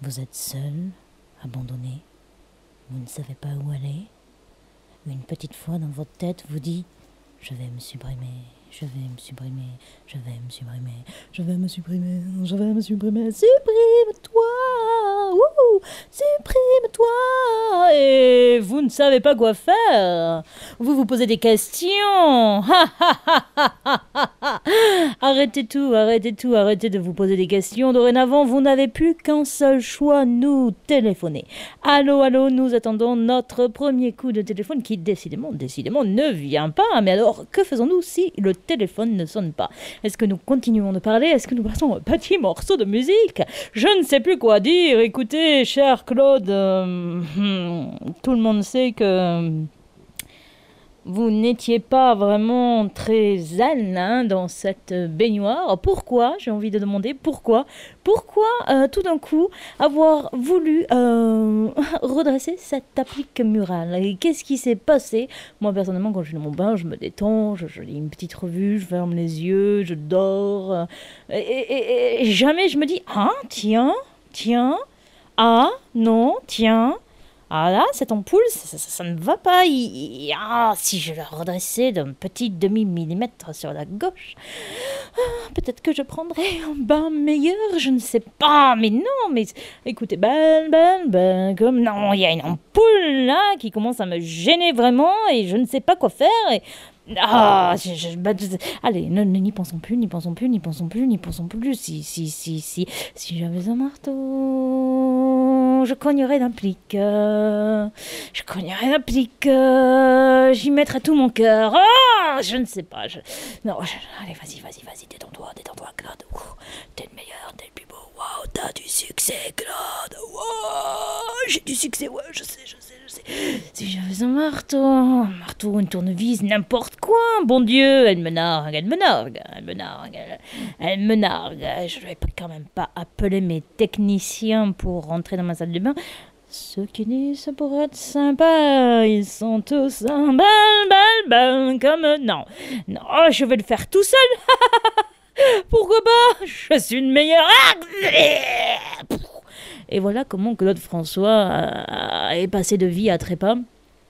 Vous êtes seul, abandonné. Vous ne savez pas où aller. Une petite voix dans votre tête vous dit Je vais me supprimer, je vais me supprimer, je vais me supprimer, je vais me supprimer, je vais me supprimer. Supprime-toi Supprime-toi Et vous ne savez pas quoi faire. Vous vous posez des questions. Arrêtez tout, arrêtez tout, arrêtez de vous poser des questions. Dorénavant, vous n'avez plus qu'un seul choix, nous téléphoner. Allô, allô, nous attendons notre premier coup de téléphone qui décidément, décidément ne vient pas. Mais alors, que faisons-nous si le téléphone ne sonne pas? Est-ce que nous continuons de parler? Est-ce que nous passons un petit morceau de musique? Je ne sais plus quoi dire. Écoutez, cher Claude, euh, tout le monde sait que vous n'étiez pas vraiment très zen hein, dans cette baignoire. Pourquoi J'ai envie de demander pourquoi. Pourquoi euh, tout d'un coup avoir voulu euh, redresser cette applique murale? Qu'est-ce qui s'est passé? Moi personnellement, quand je suis dans mon bain, je me détends, je, lis une petite revue, je ferme les yeux, je dors. Et jamais je me dis ah tiens, tiens, ah non, tiens. Ah là, cette ampoule, ça, ne va pas. ah, si je la redressais d'un petit demi-millimètre sur la gauche, ah, peut-être que je prendrais un bain meilleur, je ne sais pas. Mais non, mais écoutez, ben, ben, ben, comme non, il y a une ampoule là qui commence à me gêner vraiment et je ne sais pas quoi faire. Et, ah, bah, allez, n'y pensons plus, n'y pensons plus, n'y pensons plus, n'y pensons plus. Si, si, si, si, si j'avais un marteau, je cognerais d'un plic. je cognerais d'un plic. J'y mettrais tout mon cœur. Ah, je ne sais pas. Je... Non, allez, vas-y, vas-y, vas-y, détends-toi, détends-toi, Claude. T'es le meilleur, t'es le plus beau. Waouh, t'as du succès, Claude. J'ai du succès, ouais, je sais, je sais. Si j'avais un marteau, un marteau, une tournevis, n'importe quoi, bon Dieu, elle me nargue, elle me nargue, elle me nargue, elle, me nargue. Je vais quand même pas appeler mes techniciens pour rentrer dans ma salle de bain. Ceux qui disent ça pourrait être sympa, ils sont tous un bal, bal, comme... Non, non, je vais le faire tout seul. Pourquoi pas? Je suis une meilleure... Et voilà comment Claude François est passé de vie à trépas